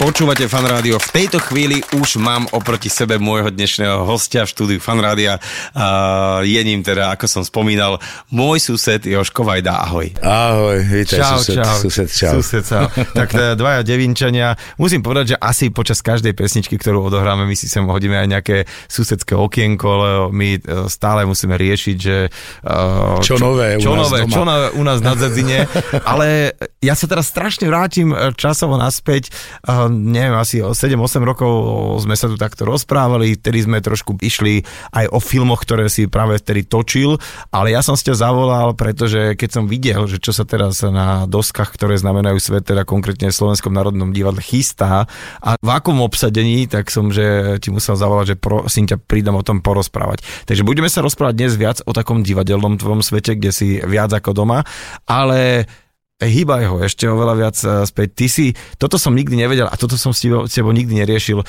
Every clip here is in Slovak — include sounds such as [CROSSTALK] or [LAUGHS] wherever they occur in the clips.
Počúvate Fan Rádio. V tejto chvíli už mám oproti sebe môjho dnešného hostia v štúdiu Fan Rádia. Uh, je ním teda, ako som spomínal, môj sused Joško Vajda. Ahoj. Ahoj, vítaj, Čau, sused, čau. sused, čau. Sused, čau. tak teda dvaja devinčania. Musím povedať, že asi počas každej pesničky, ktorú odohráme, my si sem hodíme aj nejaké susedské okienko, lebo my e, stále musíme riešiť, že... Uh, Čo nové u čo nás nové, doma. čo nové u nás na Zedzine. Ale ja sa teraz strašne vrátim e, časovo naspäť. Uh, neviem, asi o 7-8 rokov sme sa tu takto rozprávali, vtedy sme trošku išli aj o filmoch, ktoré si práve vtedy točil, ale ja som ťa zavolal, pretože keď som videl, že čo sa teraz na doskách, ktoré znamenajú svet, teda konkrétne v Slovenskom národnom divadle chystá a v akom obsadení, tak som, že ti musel zavolať, že prosím ťa, prídem o tom porozprávať. Takže budeme sa rozprávať dnes viac o takom divadelnom tvojom svete, kde si viac ako doma, ale hýbaj ho ešte oveľa viac eh, späť. Ty si, toto som nikdy nevedel a toto som s tebou, s tebou nikdy neriešil.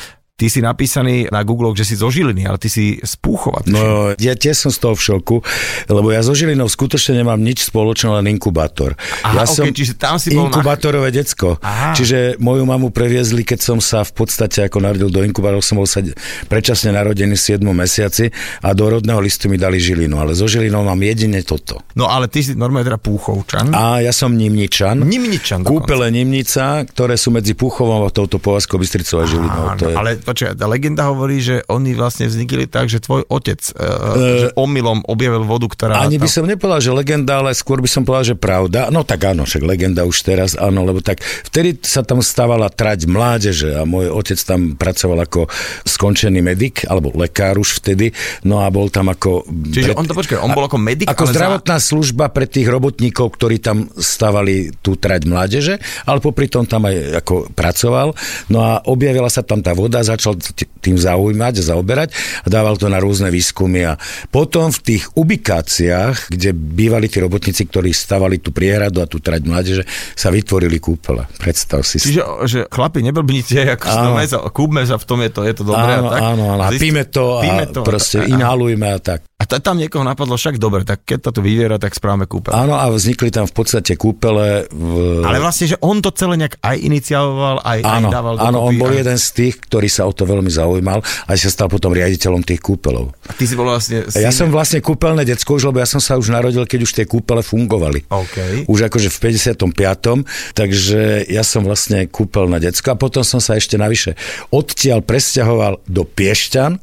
Ty si napísaný na Google, že si zo Žiliny, ale ty si z Púchova. No, ja tiež som z toho v šoku, lebo ja so Žilinou skutočne nemám nič spoločné, len inkubátor. Aha, ja okej, čiže tam si bol na- inkubátorové decko. Aha. Čiže moju mamu previezli, keď som sa v podstate ako narodil do inkubátorov, som bol sa predčasne narodený v 7 mesiaci a do rodného listu mi dali Žilinu, ale so Žilinou mám jedine toto. No ale ty si normálne teda Púchovčan. A ja som Nimničan. Nimničan dokonca. Kúpele Nimnica, ktoré sú medzi Púchovom a touto Povazkou Bystricou a Žilinou. Áno, To je... ale počkaj, tá legenda hovorí, že oni vlastne vznikli tak, že tvoj otec uh, že omylom objavil vodu, ktorá... Ani by tam- som nepovedal, že legenda, ale skôr by som povedal, že pravda. No tak áno, však legenda už teraz, áno, lebo tak vtedy sa tam stávala trať mládeže a môj otec tam pracoval ako skončený medic, alebo lekár už vtedy, no a bol tam ako... Čiže on to počkaj, on bol ako medic, Ako ale za- zdravotná služba pre tých robotníkov, ktorí tam stavali tú trať mládeže, ale popri tom tam aj ako pracoval. No a objavila sa tam tá voda, začal tým zaujímať, zaoberať a dával to na rôzne výskumy. A potom v tých ubikáciách, kde bývali tí robotníci, ktorí stavali tú priehradu a tú trať mládeže, sa vytvorili kúpele. Predstav si. Čiže že chlapi, neblbnite, ako sa, kúpme sa, v tom je to, je to dobré. áno, a tak. áno, áno. A píme to a píme to proste a, a, inhalujme a tak. Tam niekoho napadlo, však dobre, tak keď to tu vyviera, tak správame kúpeľ. Áno, a vznikli tam v podstate kúpele. V... Ale vlastne, že on to celé nejak aj inicialoval, aj, aj Áno, dával áno, on bol a- jeden z tých, ktorý sa o to veľmi zaujímal a sa stal potom riaditeľom tých kúpelov. A ty si bol vlastne... A ja som vlastne kúpeľné decko už, lebo ja som sa už narodil, keď už tie kúpele fungovali. OK. Už akože v 55. Takže ja som vlastne kúpeľné decko a potom som sa ešte navyše odtiaľ presťahoval do Piešťan,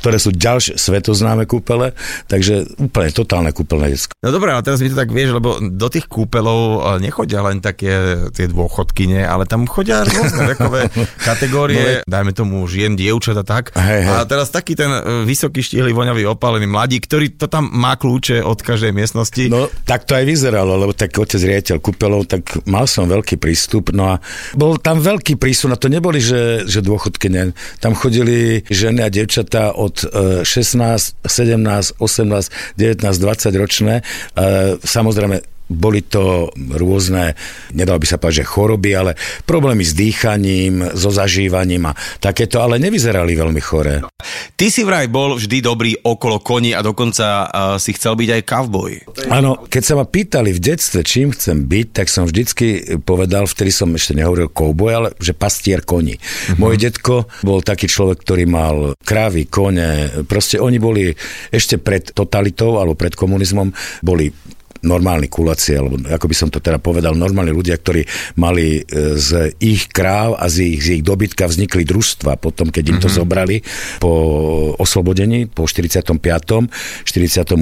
ktoré sú ďalšie svetoznáme kúpele, takže úplne totálne kúpeľné decko. No dobré, ale teraz mi to tak vieš, lebo do tých kúpelov e, nechodia len také tie dôchodkyne, ale tam chodia rôzne vekové [LAUGHS] kategórie, dajme tomu žien, dievčat a tak. No Hej, hej. A teraz taký ten e, vysoký, štíhly, voňavý, opálený mladí, ktorý to tam má kľúče od každej miestnosti. No, tak to aj vyzeralo, lebo tak otec riaditeľ kúpelov, tak mal som veľký prístup, no a bol tam veľký prísun, a to neboli, že, že dôchodky, ne. Tam chodili ženy a devčatá od e, 16, 17, 18, 19, 20 ročné. E, samozrejme, boli to rôzne, nedalo by sa povedať, že choroby, ale problémy s dýchaním, so zažívaním a takéto, ale nevyzerali veľmi choré. Ty si vraj bol vždy dobrý okolo koní a dokonca uh, si chcel byť aj cowboy. Áno, keď sa ma pýtali v detstve, čím chcem byť, tak som vždycky povedal, vtedy som ešte nehovoril kouboj, ale že pastier koní. Uh-huh. Môj detko bol taký človek, ktorý mal krávy, kone, proste oni boli ešte pred totalitou alebo pred komunizmom, boli normálni kulaci, alebo ako by som to teda povedal, normálni ľudia, ktorí mali e, z ich kráv a z ich, z ich dobytka vznikli družstva potom, keď im to mm-hmm. zobrali po oslobodení, po 45. 48.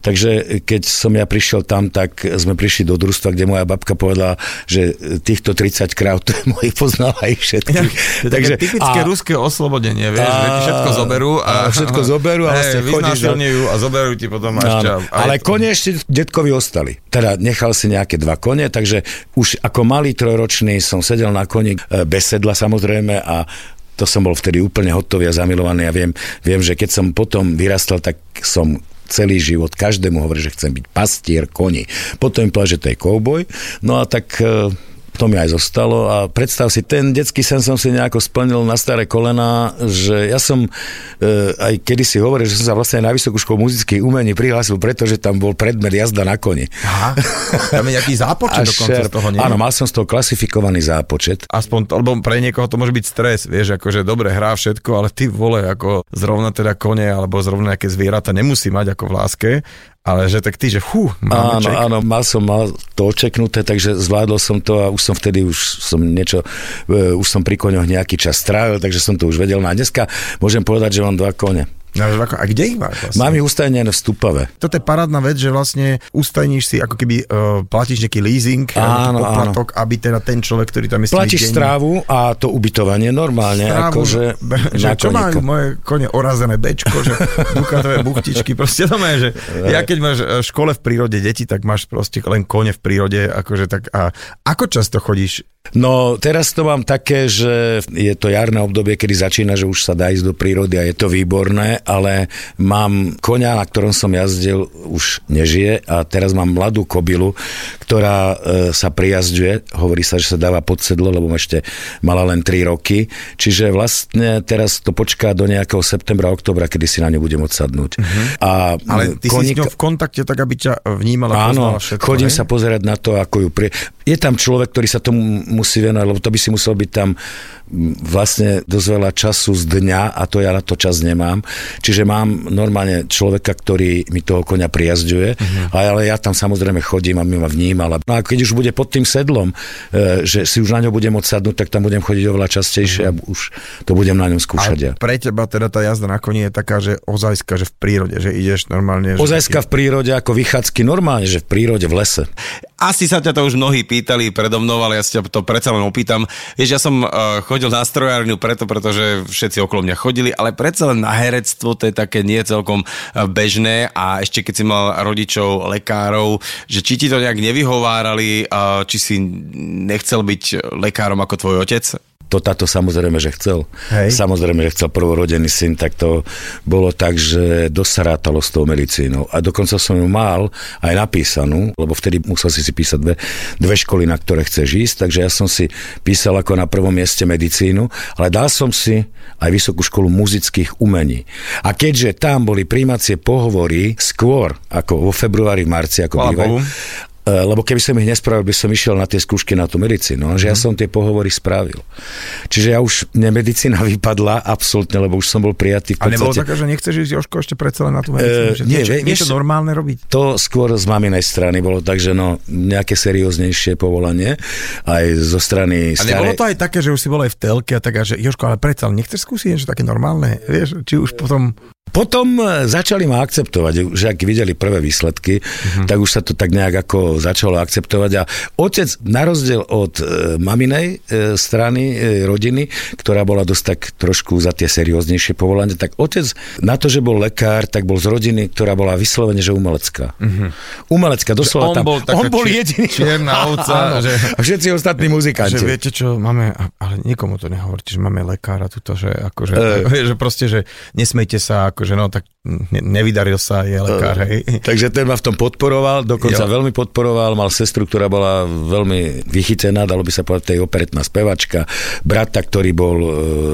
Takže keď som ja prišiel tam, tak sme prišli do družstva, kde moja babka povedala, že týchto 30 kráv, to je mojich poznala aj všetkých. Je také typické a, ruské oslobodenie, vieš, že ti všetko zoberú a, a všetko [LAUGHS] zoberú a vlastne hej, chodíš a zoberú ti potom ťa. aj- ale kone ešte detkovi ostali. Teda nechal si nejaké dva kone, takže už ako malý trojročný som sedel na koni e, bez sedla samozrejme a to som bol vtedy úplne hotový a zamilovaný a viem, viem, že keď som potom vyrastal, tak som celý život každému hovorí, že chcem byť pastier koni. Potom im povedal, že to je kouboj. No a tak e, to mi aj zostalo a predstav si, ten detský sen som si nejako splnil na staré kolena, že ja som e, aj kedy si hovoril, že som sa vlastne na Vysokú školu muzických umení prihlásil, pretože tam bol predmet jazda na koni. Aha, tam je nejaký zápočet [LAUGHS] dokonca z toho, nie? Áno, mal som z toho klasifikovaný zápočet. Aspoň, to, lebo pre niekoho to môže byť stres, vieš, akože dobre hrá všetko, ale ty vole, ako zrovna teda kone alebo zrovna nejaké zvieratá nemusí mať ako v láske, ale že tak ty, že fú, áno, ček. áno, mal som mal to očeknuté, takže zvládol som to a už som vtedy už som niečo, uh, už som pri koňoch nejaký čas strávil, takže som to už vedel. No a dneska môžem povedať, že mám dva kone. No, a kde ich máš vlastne? Mám ich ustajnené v Stupave. Toto je parádna vec, že vlastne ustajníš si, ako keby uh, platíš nejaký leasing, áno, poplatok, áno. aby teda ten človek, ktorý tam je Platíš strávu a to ubytovanie normálne. Strávu, akože že čo majú moje kone orazené bečko, že [LAUGHS] dukatové buchtičky, proste to že ja keď máš v škole v prírode deti, tak máš proste len kone v prírode, akože tak a ako často chodíš No teraz to mám také, že je to jarné obdobie, kedy začína, že už sa dá ísť do prírody a je to výborné, ale mám konia, na ktorom som jazdil, už nežije a teraz mám mladú kobilu, ktorá e, sa prijazduje, hovorí sa, že sa dáva pod sedlo, lebo ešte mala len 3 roky, čiže vlastne teraz to počká do nejakého septembra, oktobra, kedy si na ňu budem odsadnúť. Uh-huh. A ale ty koníka... si s ňou v kontakte tak, aby ťa vnímala, Áno, všetko, chodím hej? sa pozerať na to, ako ju pri... Je tam človek, ktorý sa tomu musí venovať, lebo to by si musel byť tam vlastne dosť veľa času z dňa a to ja na to čas nemám. Čiže mám normálne človeka, ktorý mi toho konia prijazduje, uh-huh. ale ja tam samozrejme chodím a mi ma vnímal. No a keď už bude pod tým sedlom, e, že si už na ňo budem odsadnúť, tak tam budem chodiť oveľa častejšie uh-huh. a už to budem na ňom skúšať. A pre teba teda tá jazda na koni je taká, že ozajska, že v prírode, že ideš normálne. Ozajska taký... v prírode ako vychádzky normálne, že v prírode, v lese. Asi sa ťa to už mnohí pýtali predo mnou, ale ja si ťa to predsa len opýtam. Vieš, ja som uh, chodil na strojárňu preto, pretože všetci okolo mňa chodili, ale predsa len na herectvo to je také nie celkom uh, bežné a ešte keď si mal rodičov, lekárov, že či ti to nejak nevyhovárali, či si nechcel byť lekárom ako tvoj otec? To táto samozrejme, že chcel. Hej. Samozrejme, že chcel prvorodený syn, tak to bolo tak, že dosť sa rátalo s tou medicínou. A dokonca som ju mal aj napísanú, lebo vtedy musel si si písať dve, dve školy, na ktoré chceš ísť, takže ja som si písal ako na prvom mieste medicínu, ale dal som si aj Vysokú školu muzických umení. A keďže tam boli príjmacie pohovory skôr, ako vo februári, marci, ako bývajú, lebo keby som ich nespravil, by som išiel na tie skúšky na tú medicínu. Že ja mhm. som tie pohovory spravil. Čiže ja už, mne medicína [LAUGHS] vypadla absolútne, lebo už som bol prijatý v podstate. A nebolo také, že nechceš ísť Joško ešte predsa len na tú medicínu? Uh, nie, nie, vieš, to normálne robiť? To skôr z maminej strany bolo tak, že no, nejaké serióznejšie povolanie, aj zo strany A nebolo to aj také, že už si bol aj v telke a tak, a že Joško, ale predsa nechceš skúsiť niečo také normálne, vieš, či už potom... Potom e, začali ma akceptovať, že ak videli prvé výsledky, uh-huh. tak už sa to tak nejak ako začalo akceptovať a otec, na rozdiel od e, maminej e, strany e, rodiny, ktorá bola dosť tak trošku za tie serióznejšie povolanie, tak otec na to, že bol lekár, tak bol z rodiny, ktorá bola vyslovene, že umelecká. Uh-huh. Umelecká, doslova on tam. Bol on bol jediný. Čierna [LAUGHS] ovca. že, a všetci ostatní [LAUGHS] muzikanti. Že viete čo, máme, ale nikomu to nehovoríte, že máme lekára tuto, že akože, uh, [LAUGHS] že proste, že nesmejte sa, akože no tak nevydaril sa, je lekár, hej. Takže ten ma v tom podporoval, dokonca jo. veľmi podporoval, mal sestru, ktorá bola veľmi vychytená, dalo by sa povedať, tej operetná spevačka, brata, ktorý bol e,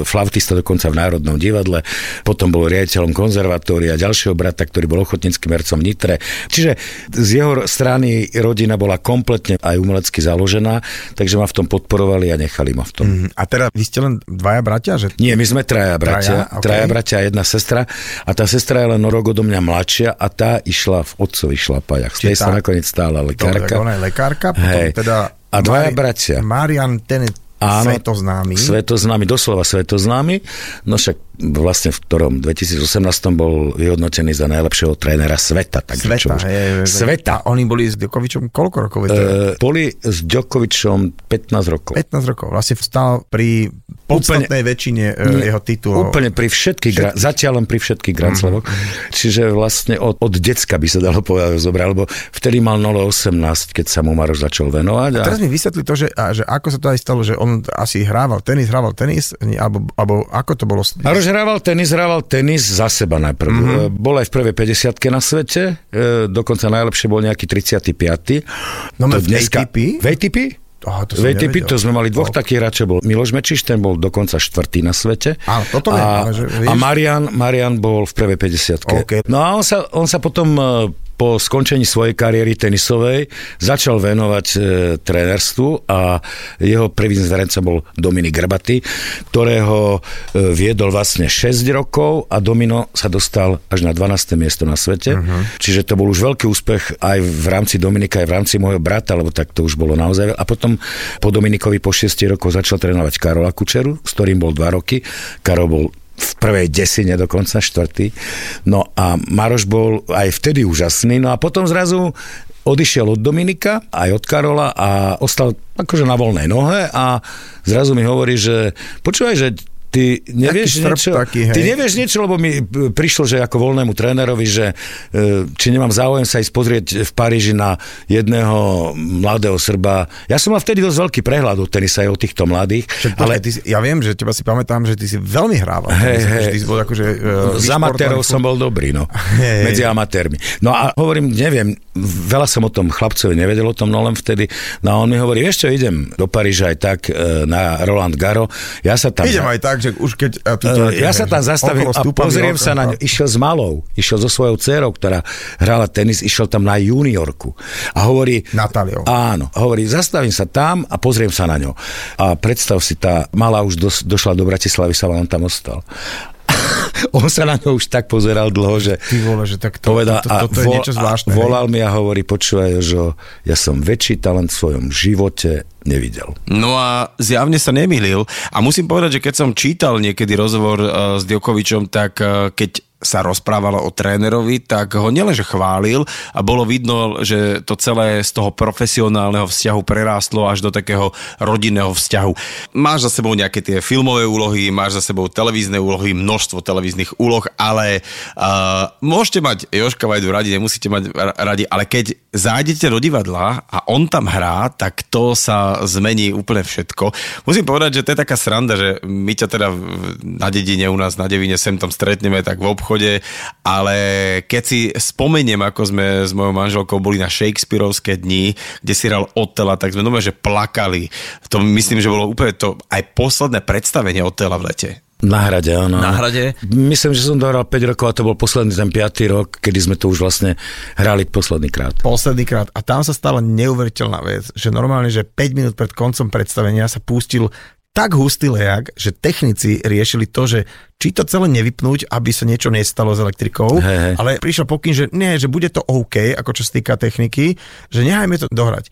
flautista dokonca v Národnom divadle, potom bol riaditeľom konzervatória, ďalšieho brata, ktorý bol ochotníckým hercom Nitre. Čiže z jeho strany rodina bola kompletne aj umelecky založená, takže ma v tom podporovali a nechali ma v tom. Mm, a teda vy ste len dvaja bratia? Že... Nie, my sme traja bratia, traja, okay. traja bratia a jedna sestra a tá sestra je len rok odo mňa mladšia a tá išla v otcových šlapajach. Z tej sa nakoniec stála lekárka. Dobre, ona je lekárka, potom Hej. teda a dvaja Mari- bratia. Marian, ten je Áno, svetoznámy. Svetoznámy, doslova svetoznámy. No však vlastne v ktorom 2018 bol vyhodnotený za najlepšieho trénera sveta. Takže sveta, čo už, je, je, sveta. A oni boli s Djokovičom koľko rokov? E, boli s Djokovičom 15 rokov. 15 rokov. Vlastne vstal pri podstatnej úplne, väčšine uh, jeho titulov. Úplne pri všetkých, všetkých. Gra, zatiaľ len pri všetkých Grand mm-hmm. Čiže vlastne od, od decka by sa dalo povedať zobral, lebo vtedy mal 0,18, keď sa mu Maroš začal venovať. A... a teraz mi vysvetli to, že, a, že ako sa to aj stalo, že on asi hrával tenis, hrával tenis, alebo, alebo ako to bolo? Maroš hrával tenis, hrával tenis za seba najprv. Mm-hmm. Bol aj v prvej 50 na svete, e, dokonca najlepšie bol nejaký 35. No to v dneska, ATP? V ATP? Aha, to nevedel. to sme mali dvoch No. takých hráčov, bol Miloš Mečiš, ten bol dokonca štvrtý na svete. Áno, toto viem, a, ale že vieš- a Marian, Marian bol v prvej 50 OK. No a on sa, on sa potom e, po skončení svojej kariéry tenisovej začal venovať e, trénerstvu a jeho prvým zverencom bol Dominik Grbaty, ktorého e, viedol vlastne 6 rokov a Domino sa dostal až na 12. miesto na svete. Uh-huh. Čiže to bol už veľký úspech aj v rámci Dominika, aj v rámci môjho brata, lebo tak to už bolo naozaj. A potom po Dominikovi po 6 rokov začal trénovať Karola Kučeru, s ktorým bol 2 roky. Karol bol v prvej desine dokonca, štvrtý. No a Maroš bol aj vtedy úžasný, no a potom zrazu odišiel od Dominika, aj od Karola a ostal akože na voľnej nohe a zrazu mi hovorí, že počúvaj, že ty nevieš niečo, taký, hej. ty nevieš niečo, lebo mi e, prišlo, že ako voľnému trénerovi, že e, či nemám záujem sa ísť pozrieť v Paríži na jedného mladého Srba. Ja som mal vtedy dosť veľký prehľad o tenisa aj o týchto mladých, Však, ale ty ja viem, že teba si pamätám, že ty si veľmi hrával. Hej, hej. Ty si bol akože... Uh, Z amatérov som bol dobrý, no. [LAUGHS] Hej. Medzi amatérmi. No a hovorím, neviem, veľa som o tom chlapcovi nevedel o tom, no len vtedy. No a on mi hovorí, čo, idem do Paríža aj tak na Roland Garo. Ja sa tam... Idem aj tak, že už keď... A tu ťa- E, ja sa tam zastavím a pozriem sa na ňu. Išiel s malou, išiel so svojou dcerou, ktorá hrala tenis, išiel tam na juniorku. A hovorí... Natáliou. Áno. Hovorí, zastavím sa tam a pozriem sa na ňo. A predstav si, tá malá už dos, došla do Bratislavy, sa on tam ostal. On sa na ňo už tak pozeral dlho, že Ty vole, že tak to, povedal, to, to, to, to je vol- niečo zvláštne. a volal mi a hovorí, počúvaj, že ja som väčší talent v svojom živote nevidel. No a zjavne sa nemýlil. A musím povedať, že keď som čítal niekedy rozhovor uh, s Djokovičom, tak uh, keď sa rozprávalo o trénerovi, tak ho nielenže chválil a bolo vidno, že to celé z toho profesionálneho vzťahu prerástlo až do takého rodinného vzťahu. Máš za sebou nejaké tie filmové úlohy, máš za sebou televízne úlohy, množstvo televíznych úloh, ale uh, môžete mať Joška Vajdu radi, nemusíte mať ra- radi, ale keď zájdete do divadla a on tam hrá, tak to sa zmení úplne všetko. Musím povedať, že to je taká sranda, že my ťa teda na dedine u nás na Devine sem tam stretneme tak v obchode, ale keď si spomeniem, ako sme s mojou manželkou boli na Shakespeareovské dni, kde si hral Otela, tak sme normálne, že plakali. To myslím, že bolo úplne to aj posledné predstavenie Otela v lete. Na hrade, áno. Na hrade? Myslím, že som dohral 5 rokov a to bol posledný ten 5. rok, kedy sme to už vlastne hrali posledný krát. posledný krát. A tam sa stala neuveriteľná vec, že normálne, že 5 minút pred koncom predstavenia sa pustil tak hustý lejak, že technici riešili to, že či to celé nevypnúť, aby sa niečo nestalo s elektrikou, Hej, hej. ale prišiel pokyn, že nie, že bude to OK, ako čo sa týka techniky, že nehajme to dohrať.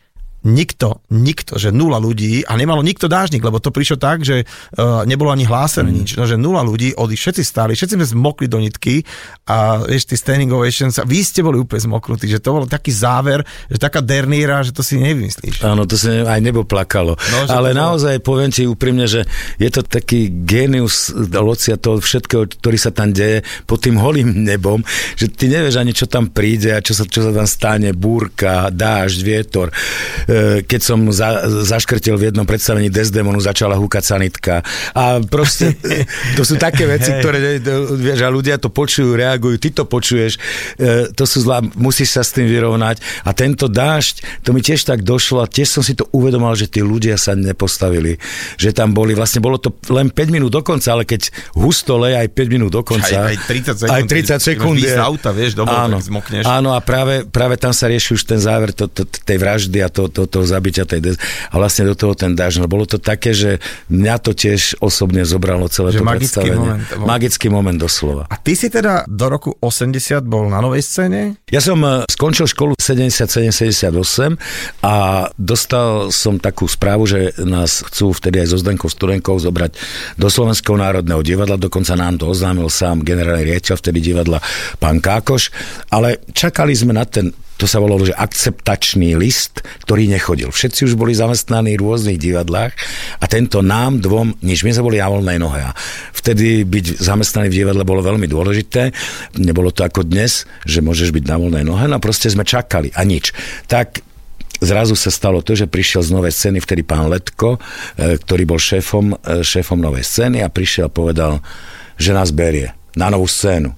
Nikto, nikto, že nula ľudí a nemalo nikto dážnik, lebo to prišlo tak, že uh, nebolo ani hlásené Mm. nič, no, že nula ľudí, odi, všetci stáli, všetci sme zmokli do nitky a vieš, tí standing ovations, vy ste boli úplne zmoknutí, že to bol taký záver, že taká derníra, že to si nevymyslíš. Áno, to sa aj nebo plakalo. No, Ale to naozaj poviem ti úprimne, že je to taký genius locia toho všetkého, ktorý sa tam deje pod tým holým nebom, že ty nevieš ani, čo tam príde a čo sa, čo sa tam stane, búrka, dážď, vietor. E, Keď som za, zaškrtil v jednom predstavení Desdemonu, začala húkať sanitka. A proste [LAUGHS] to sú také veci, ktoré to, vieš, a ľudia to počujú, reagujú, ty to počuješ, e, to sú zlá, musíš sa s tým vyrovnať. A tento dážď, to mi tiež tak došlo a tiež som si to uvedomal, že tí ľudia sa nepostavili, že tam boli, vlastne bolo to len 5 minút do konca, ale keď husto leje aj 5 minút do konca. Aj- aj 30 sekúnd, Aj 30 keď sekúnd. je- auta, vieš, domov, áno, tak zmokneš. Áno, a práve, práve tam sa rieši už ten záver to, to, tej vraždy a to, to, toho zabitia tej des- a vlastne do toho ten. No, bolo to také, že mňa to tiež osobne zobralo celé Že to magický predstavenie. moment. Magický moment doslova. A ty si teda do roku 80 bol na novej scéne? Ja som e, skončil školu 77-78 a dostal som takú správu, že nás chcú vtedy aj so Zdenkou Studenkou zobrať do Slovenského národného divadla, dokonca nám to oznámil sám generálny riaditeľ vtedy divadla pán Kákoš, ale čakali sme na ten to sa volalo, že akceptačný list, ktorý nechodil. Všetci už boli zamestnaní v rôznych divadlách a tento nám dvom, nič, my sme boli na voľnej nohe a vtedy byť zamestnaný v divadle bolo veľmi dôležité. Nebolo to ako dnes, že môžeš byť na voľnej nohe, no proste sme čakali a nič. Tak zrazu sa stalo to, že prišiel z novej scény vtedy pán Letko, e, ktorý bol šéfom, e, šéfom novej scény a prišiel a povedal, že nás berie na novú scénu.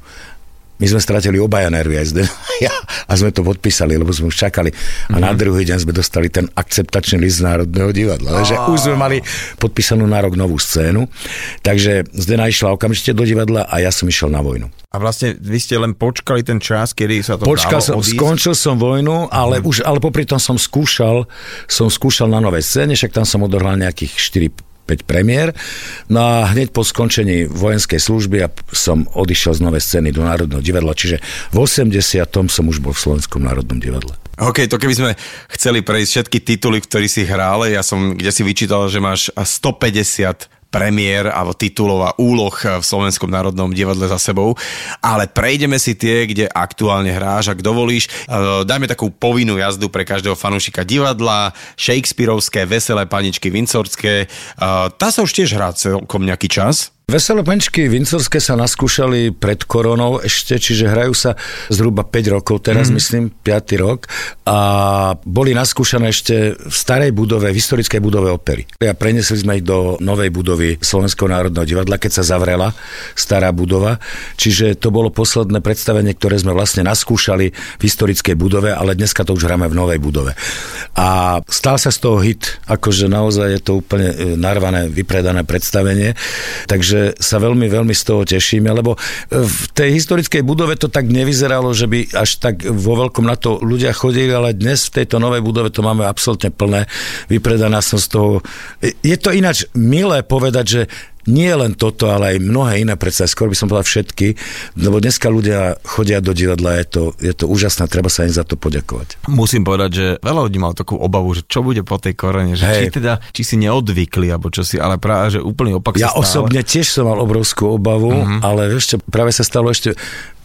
My sme stratili obaja nervy aj zde. [LAUGHS] a sme to podpísali, lebo sme už čakali. A na druhý deň sme dostali ten akceptačný list z Národného divadla. Že už sme mali podpísanú na rok novú scénu. Takže Zdena išla okamžite do divadla a ja som išiel na vojnu. A vlastne vy ste len počkali ten čas, kedy sa to Počkal dalo som, odísť? skončil som vojnu, ale už, ale popri tom som skúšal, som skúšal na novej scéne, však tam som odohral nejakých 4 5 premiér. No a hneď po skončení vojenskej služby ja som odišiel z novej scény do Národného divadla, čiže v 80. som už bol v Slovenskom národnom divadle. OK, to keby sme chceli prejsť všetky tituly, ktorý si hral, ja som kde si vyčítal, že máš 150 premiér alebo titulov a úloh v Slovenskom národnom divadle za sebou. Ale prejdeme si tie, kde aktuálne hráš, ak dovolíš. E, Dajme takú povinnú jazdu pre každého fanúšika divadla, Shakespeareovské, Veselé paničky Vincorské. E, Tá sa už tiež hrá celkom nejaký čas. Veselé penčky Vincorské sa naskúšali pred koronou ešte, čiže hrajú sa zhruba 5 rokov, teraz mm. myslím 5. rok a boli naskúšané ešte v starej budove, v historickej budove opery. A prenesli sme ich do novej budovy Slovenského národného divadla, keď sa zavrela stará budova, čiže to bolo posledné predstavenie, ktoré sme vlastne naskúšali v historickej budove, ale dneska to už hráme v novej budove. A stal sa z toho hit, akože naozaj je to úplne e, narvané, vypredané predstavenie, takže sa veľmi, veľmi z toho tešíme, lebo v tej historickej budove to tak nevyzeralo, že by až tak vo veľkom na to ľudia chodili, ale dnes v tejto novej budove to máme absolútne plné, vypredaná som z toho. Je to ináč milé povedať, že nie len toto, ale aj mnohé iné predstavy, skôr by som povedal všetky, lebo dneska ľudia chodia do divadla, je to, je to úžasné, treba sa im za to poďakovať. Musím povedať, že veľa ľudí mal takú obavu, že čo bude po tej korene, že či Hej. teda, či si neodvykli, alebo čo si, ale práve, že úplný opak Ja sa osobne tiež som mal obrovskú obavu, mm-hmm. ale čo, práve sa stalo ešte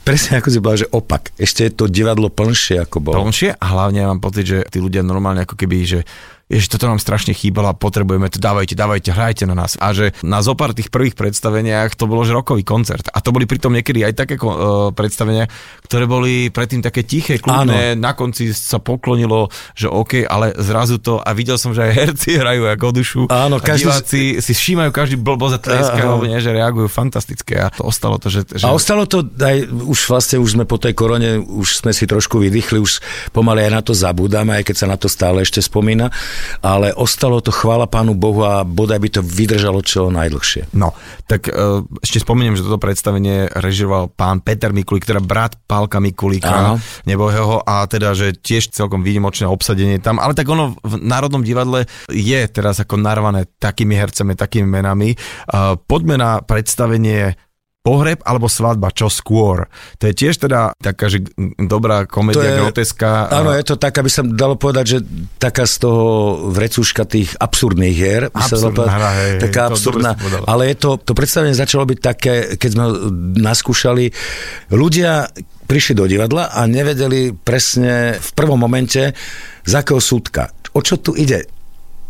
presne ako si povedal, že opak. Ešte je to divadlo plnšie ako bolo. plnšie a hlavne ja mám pocit, že tí ľudia normálne ako keby, že Ježiš, toto nám strašne chýbalo a potrebujeme to, dávajte, dávajte, hrajte na nás. A že na zopár tých prvých predstaveniach to bolo že rokový koncert. A to boli pritom niekedy aj také uh, predstavenia, ktoré boli predtým také tiché, kľudné, na konci sa poklonilo, že OK, ale zrazu to, a videl som, že aj herci [LAUGHS] hrajú ako dušu. Áno, každý- diváci si všímajú každý blboz a tleska, Áno. alebo nie, že reagujú fantastické. A to ostalo to, že... že A ostalo to aj, už vlastne už sme po tej korone, už sme si trošku vydýchli, už pomaly aj na to zabúdame, aj keď sa na to stále ešte spomína, ale ostalo to, chvála Pánu Bohu a bodaj by to vydržalo čo najdlhšie. No, tak uh, ešte spomeniem, že toto predstavenie režiroval pán Peter Mikulík, teda brat Pálka Mikulíka, nebohého, a teda, že tiež celkom výnimočné obsadenie tam, ale tak ono v Národnom divadle je teraz ako narvané takými hercami, takými menami. Uh, poďme na predstavenie pohreb alebo svadba, čo skôr. To je tiež teda taká, že dobrá komédia, groteska. Áno, je to tak, aby sa dalo povedať, že taká z toho vrecúška tých absurdných hier. Absurdná hra, hej, taká hej, absurdná. Ale je to, to predstavenie začalo byť také, keď sme ho naskúšali, ľudia prišli do divadla a nevedeli presne v prvom momente, z akého súdka. O čo tu ide?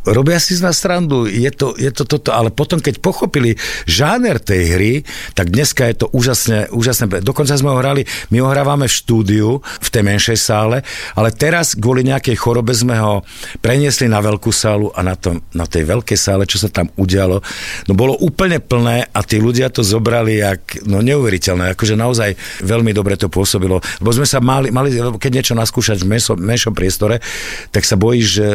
Robia si z nás srandu, je to, je to toto, ale potom, keď pochopili žáner tej hry, tak dneska je to úžasne, úžasné. Dokonca sme ho hrali, my ho hrávame v štúdiu, v tej menšej sále, ale teraz kvôli nejakej chorobe sme ho preniesli na veľkú sálu a na, tom, na tej veľkej sále, čo sa tam udialo, no bolo úplne plné a tí ľudia to zobrali jak, no neuveriteľné, akože naozaj veľmi dobre to pôsobilo, lebo sme sa mali, mali keď niečo naskúšať v menšom priestore, tak sa bojíš, že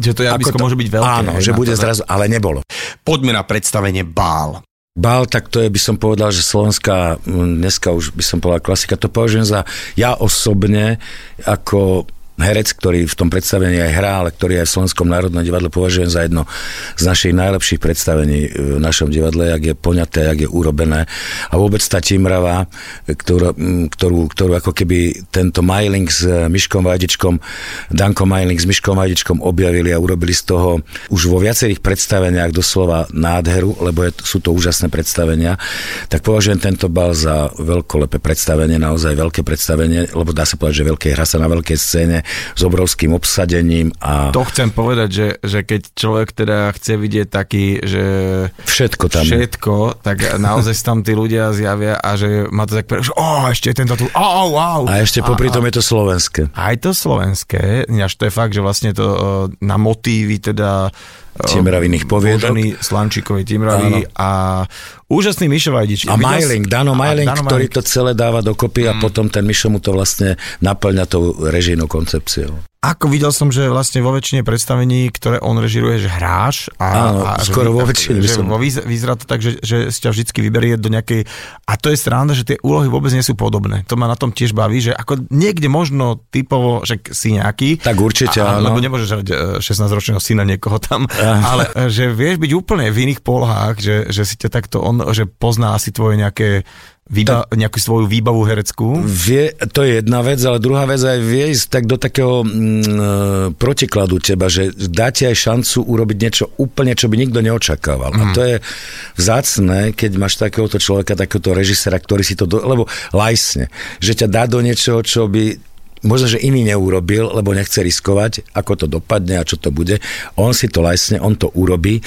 Že to javisko môže byť veľké. Áno, že bude to, zrazu, ale nebolo. Poďme na predstavenie Bál. Bál, tak to je, by som povedal, že slovenská, dneska už by som povedal klasika, to považujem za, ja osobne, ako herec, ktorý v tom predstavení aj hrá, ale ktorý aj v Slovenskom národnom divadle považujem za jedno z našich najlepších predstavení v našom divadle, jak je poňaté, jak je urobené. A vôbec tá Timrava, ktorú, ktorú, ktorú ako keby tento Majling s Myškom Vajdičkom, Danko Majling s Myškom Vajdičkom objavili a urobili z toho už vo viacerých predstaveniach doslova nádheru, lebo je, sú to úžasné predstavenia, tak považujem tento bal za veľkolepé predstavenie, naozaj veľké predstavenie, lebo dá sa povedať, že veľké hra sa na veľkej scéne s obrovským obsadením a To chcem povedať, že, že keď človek teda chce vidieť taký, že všetko tam všetko, tak naozaj tam tí ľudia zjavia a že ma to tak pre... že oh, ešte tento tu, oh, wow. A ešte popri tom je to slovenské. Aj to slovenské, ináč to je fakt, že vlastne to e, na motívy teda Timraviných poviedok. Boženy Slančíkovi Timravi a úžasný Mišo Vajdič. A Majling, Dano Dano ktorý to celé dáva dokopy a potom ten Mišo mu to vlastne naplňa tou režijnou koncepciou. Ako videl som, že vlastne vo väčšine predstavení, ktoré on režiruje, že hráš. A, Áno, a že skoro vy- vo väčšine Že som- vyzerá to tak, že, že si ťa vždy vyberie do nejakej... A to je sranda, že tie úlohy vôbec nie sú podobné. To ma na tom tiež baví, že ako niekde možno typovo, že si nejaký. Tak určite, a, áno. Lebo nemôžeš hrať e, 16-ročného syna niekoho tam. [LAUGHS] ale e, že vieš byť úplne v iných polohách, že, že si ťa takto on, že pozná asi tvoje nejaké výba, nejakú svoju výbavu hereckú. Vie, to je jedna vec, ale druhá vec aj vie ísť tak do takého mm, e, protikladu teba, že dá ti aj šancu urobiť niečo úplne, čo by nikto neočakával. Mm. A to je vzácne, keď máš takéhoto človeka, takéhoto režisera, ktorý si to, do, lebo lajsne, že ťa dá do niečoho, čo by možno, že iný neurobil, lebo nechce riskovať, ako to dopadne a čo to bude. On si to lajsne, on to urobí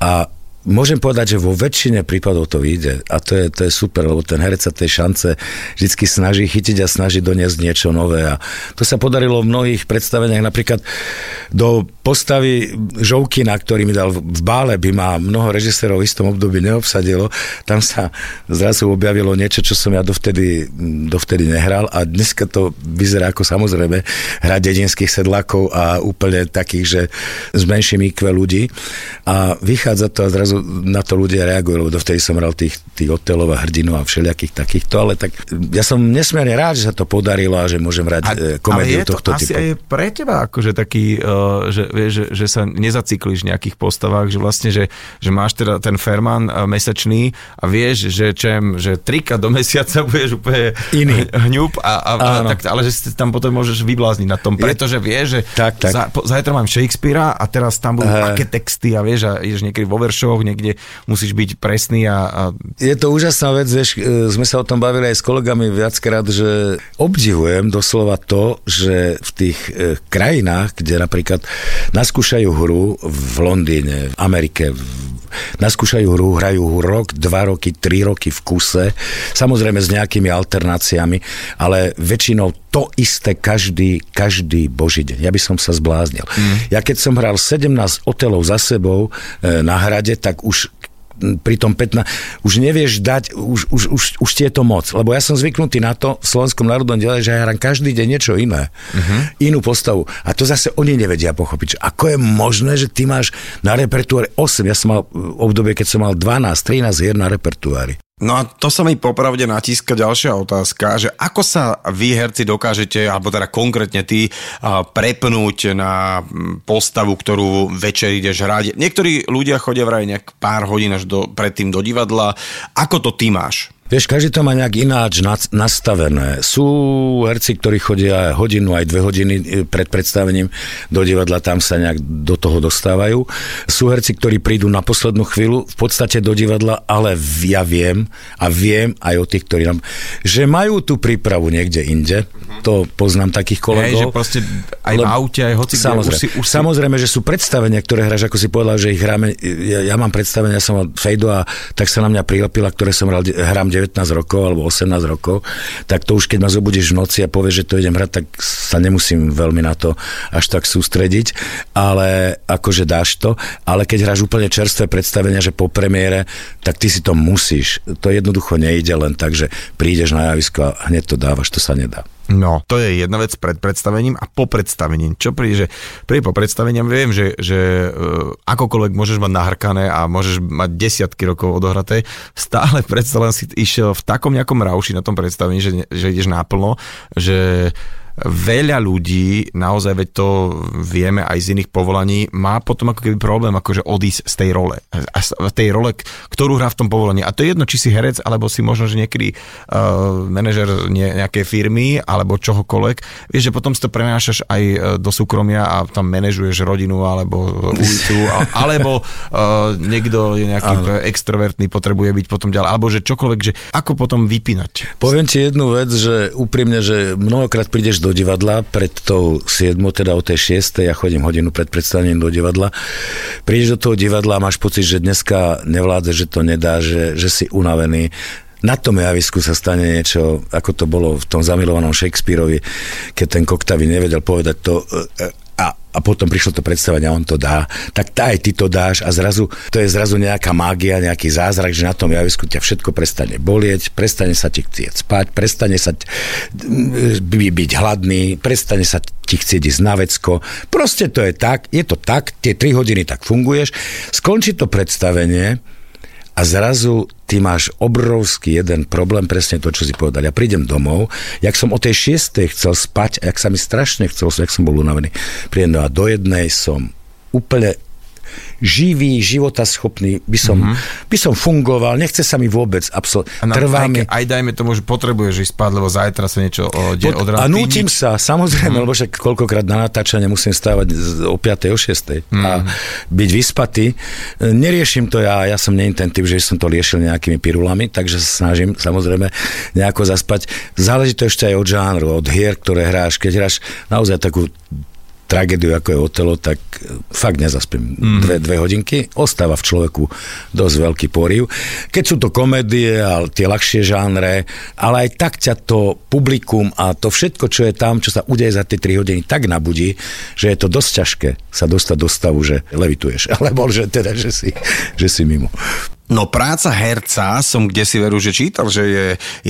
a Môžem povedať, že vo väčšine prípadov to vyjde. A to je, to je super, lebo ten herec sa tej šance vždy snaží chytiť a snaží doniesť niečo nové. A to sa podarilo v mnohých predstaveniach, napríklad do postavy Žoukina, ktorý mi dal v bále, by ma mnoho režisérov v istom období neobsadilo, tam sa zrazu objavilo niečo, čo som ja dovtedy, dovtedy nehral. A dneska to vyzerá ako samozrejme hrať dedinských sedlákov a úplne takých, že s menším IQ ľudí. A vychádza to a zrazu na to ľudia reagujú, lebo dovtedy som hral tých, tých hotelov a hrdinov a všelijakých takýchto, ale tak ja som nesmierne rád, že sa to podarilo a že môžem hrať a, ale komédiu je to tohto asi typu. aj pre teba akože taký, uh, že, vieš, že, že sa nezacykliš v nejakých postavách, že vlastne, že, že máš teda ten Ferman uh, mesačný a vieš, že čem, že trika do mesiaca [LAUGHS] budeš úplne Iný. hňup, a, a, a tak, ale že si tam potom môžeš vyblázniť na tom, pretože vieš, že Tak, tak. Za, po, zajtra mám Shakespearea a teraz tam budú Aha. aké texty a vieš, a ideš niekedy vo veršoch, niekde musíš byť presný a, a Je to úžasná vec, vieš, e, sme sa o tom bavili aj s kolegami viackrát, že obdivujem doslova to, že v tých e, krajinách, kde napríklad naskúšajú hru v Londýne, v Amerike, v, naskúšajú hru, hrajú rok, dva roky, tri roky v kuse, samozrejme s nejakými alternáciami, ale väčšinou to isté každý, každý boží deň. Ja by som sa zbláznil. Mm. Ja keď som hral 17 otelov za sebou e, na hrade, tak už pri tom 15, už nevieš dať, už, už, už, už ti je to moc. Lebo ja som zvyknutý na to v Slovenskom národnom diele, že ja hrám každý deň niečo iné. Uh-huh. Inú postavu. A to zase oni nevedia pochopiť. Že ako je možné, že ty máš na repertuári 8, ja som mal obdobie, keď som mal 12, 13 hier na repertuári. No a to sa mi popravde natíska ďalšia otázka, že ako sa vy herci dokážete, alebo teda konkrétne ty, prepnúť na postavu, ktorú večer ideš hrať. Niektorí ľudia chodia vraj nejak pár hodín až do, predtým do divadla. Ako to ty máš? Vieš, každý to má nejak ináč nastavené. Sú herci, ktorí chodia hodinu, aj dve hodiny e, pred predstavením do divadla, tam sa nejak do toho dostávajú. Sú herci, ktorí prídu na poslednú chvíľu v podstate do divadla, ale ja viem a viem aj o tých, ktorí nám... že majú tú prípravu niekde inde. To poznám takých kolegov. hej, že proste aj v aute, aj hoci Samozrejme, už si, už si samozrejme, že sú predstavenia, ktoré hráš, ako si povedal, že ich hráme, ja, ja mám predstavenia, som Fejdo a tak sa na mňa prilepila, ktoré som hral, hrám 19 rokov alebo 18 rokov, tak to už keď ma zobudíš v noci a povieš, že to idem hrať, tak sa nemusím veľmi na to až tak sústrediť, ale akože dáš to, ale keď hráš úplne čerstvé predstavenia, že po premiére, tak ty si to musíš. To jednoducho nejde len tak, že prídeš na javisko a hneď to dávaš, to sa nedá. No, to je jedna vec pred predstavením a po predstavení. Čo príde, že pri po predstavení viem, že, že uh, akokoľvek môžeš mať nahrkané a môžeš mať desiatky rokov odohraté, stále predsa len si išiel v takom nejakom rauši na tom predstavení, že, že ideš naplno, že veľa ľudí, naozaj veď to vieme aj z iných povolaní, má potom ako keby problém akože odísť z tej role. A z tej role, ktorú hrá v tom povolaní. A to je jedno, či si herec, alebo si možno, že niekedy uh, manažer nejakej firmy, alebo čohokoľvek. Vieš, že potom si to prenášaš aj uh, do súkromia a tam manažuješ rodinu, alebo ulicu, [LAUGHS] alebo uh, niekto je nejaký Áno. extrovertný, potrebuje byť potom ďalej, alebo že čokoľvek, že ako potom vypínať. Poviem ti jednu vec, že úprimne, že mnohokrát prídeš do divadla pred tou 7, teda o tej 6, ja chodím hodinu pred predstavením do divadla, prídeš do toho divadla a máš pocit, že dneska nevládze, že to nedá, že, že si unavený. Na tom javisku sa stane niečo, ako to bolo v tom zamilovanom Shakespeareovi, keď ten Koktavy nevedel povedať to, e, a, a potom prišlo to predstavenie, on to dá, tak tá aj ty to dáš a zrazu, to je zrazu nejaká mágia, nejaký zázrak, že na tom javisku ťa všetko prestane bolieť, prestane sa ti chcieť spať, prestane sa ti, by, byť hladný, prestane sa ti chcieť ísť na vecko. Proste to je tak, je to tak, tie 3 hodiny tak funguješ, skončí to predstavenie, a zrazu ty máš obrovský jeden problém, presne to, čo si povedal. Ja prídem domov, jak som o tej šiestej chcel spať, jak sa mi strašne chcel, jak som bol unavený, prídem a do jednej som úplne živý, životaschopný, by som, mm-hmm. by som fungoval, nechce sa mi vôbec absol- Trvá mi... Aj, aj dajme tomu, že potrebuješ ísť spať, lebo zajtra sa niečo o, de, od A nútim sa, samozrejme, mm. lebo však koľkokrát na natáčanie musím stávať o 5. o 6. Mm. a mhm. byť vyspatý. Neriešim to ja, ja som neintentív, že som to riešil nejakými pirulami, takže sa snažím samozrejme nejako zaspať. Záleží to ešte aj od žánru, od hier, ktoré hráš. Keď hráš naozaj takú tragédiu, ako je Otelo, tak e, fakt nezaspím mm. dve, dve hodinky. Ostáva v človeku dosť veľký poriv. Keď sú to komédie a tie ľahšie žánre, ale aj tak ťa to publikum a to všetko, čo je tam, čo sa udeje za tie 3 hodiny, tak nabudí, že je to dosť ťažké sa dostať do stavu, že levituješ. [LAUGHS] Alebo že teda, že si, že si mimo. No práca herca som kde si veru, že čítal, že je